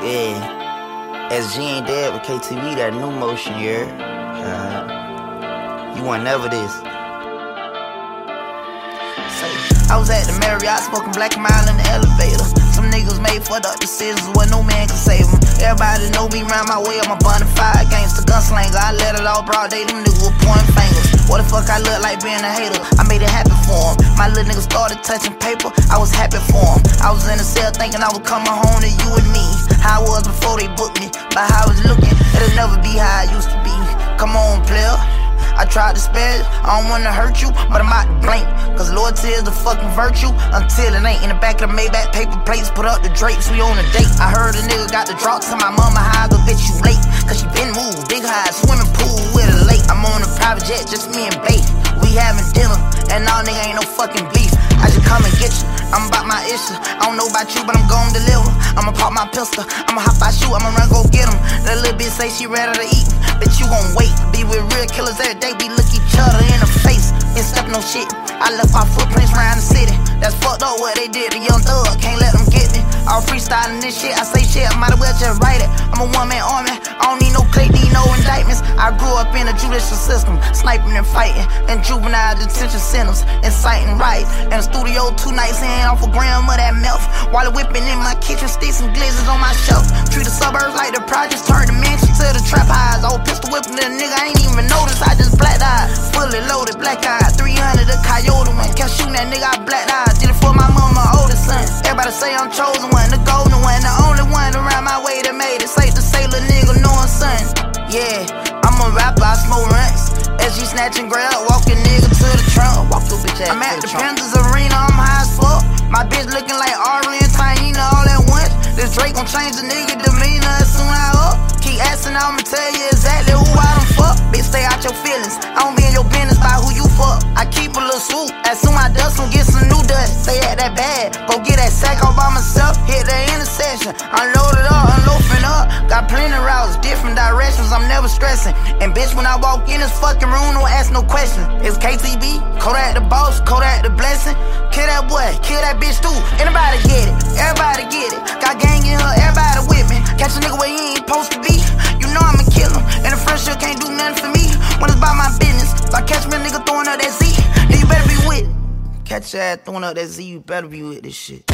Yeah. SG ain't dead with KTB, that new motion, you uh, You want never this. I was at the Marriott smoking Black Mile in the elevator. Some niggas made fucked up decisions where no man can save them. Everybody know me round my way, I'm a bonafide gangster, gunslinger. I let it all broad day, them niggas were pointing fingers. What the fuck I look like being a hater? I made it happen for him. My little nigga started touching paper, I was happy for him. I was in the cell thinking I was coming home to you and me. How I was before they booked me, but how I was looking, it'll never be how I used to be. Come on, player. I tried to spare you, I don't wanna hurt you, but I'm out to blink. Cause loyalty is a fucking virtue until it ain't. In the back of the Maybach paper plates, put up the drapes, we on a date. I heard a nigga got the drop to my mama, I go bitch you late. Cause she been moved, big high, swimming pool with a lake. I'm on a private jet, just me and Bait. We having dinner, and all nigga ain't no fucking beef. I just come and get you. I'm about my issue. I don't know about you, but I'm gon' deliver. I'ma pop my pistol. I'ma hop out shoot. I'ma run go get him. That little bitch say she ready to eat. Bitch, you gon' wait. Be with real killers every day. We look each other in the face and step no shit. I left my footprints around the city. That's fucked up what they did to Young Thug. Can't let them get me. All freestyling this shit. I say shit. I might as well just write it. I'm a one man army. I don't need need no indictments. I grew up in a judicial system, sniping and fighting, and juvenile detention centers, inciting riots. In the studio, two nights in off a gram of that meth. While whipping in my kitchen, sticks and glizzards on my shelf. Treat the suburbs like the projects, turn the mansion to the trap highs. Old pistol whipping the nigga, I ain't even noticed. I just black eyed, snatching grab, walking nigga to the trunk. Walk through bitch ass. I'm at the Panthers Arena, I'm high as fuck. My bitch looking like Ari and Taina all at once. This Drake gon' change the nigga demeanor as soon as I up. Keep asking, I'ma tell you exactly who I done fuck. Bitch, stay out your feelings. I don't be in your business by who you fuck. I keep a little swoop. As soon as I dust some, get some new dust. Stay at that bag. Go get that sack all by myself. Hit the intersection. Unload it up, unloafing up. Got plenty routes, different directions. Never stressing. And bitch, when I walk in this fucking room, don't ask no questions. It's KTB, Kodak the boss, Kodak the blessing. Kill that boy, kill that bitch too. Anybody get it? Everybody get it. Got gang in her, everybody with me. Catch a nigga where he ain't supposed to be. You know I'ma kill him. And the friendship can't do nothing for me. When it's about my business. If I catch me a nigga throwing up that Z, then you better be with it. Catch your ass throwing up that Z, you better be with this shit.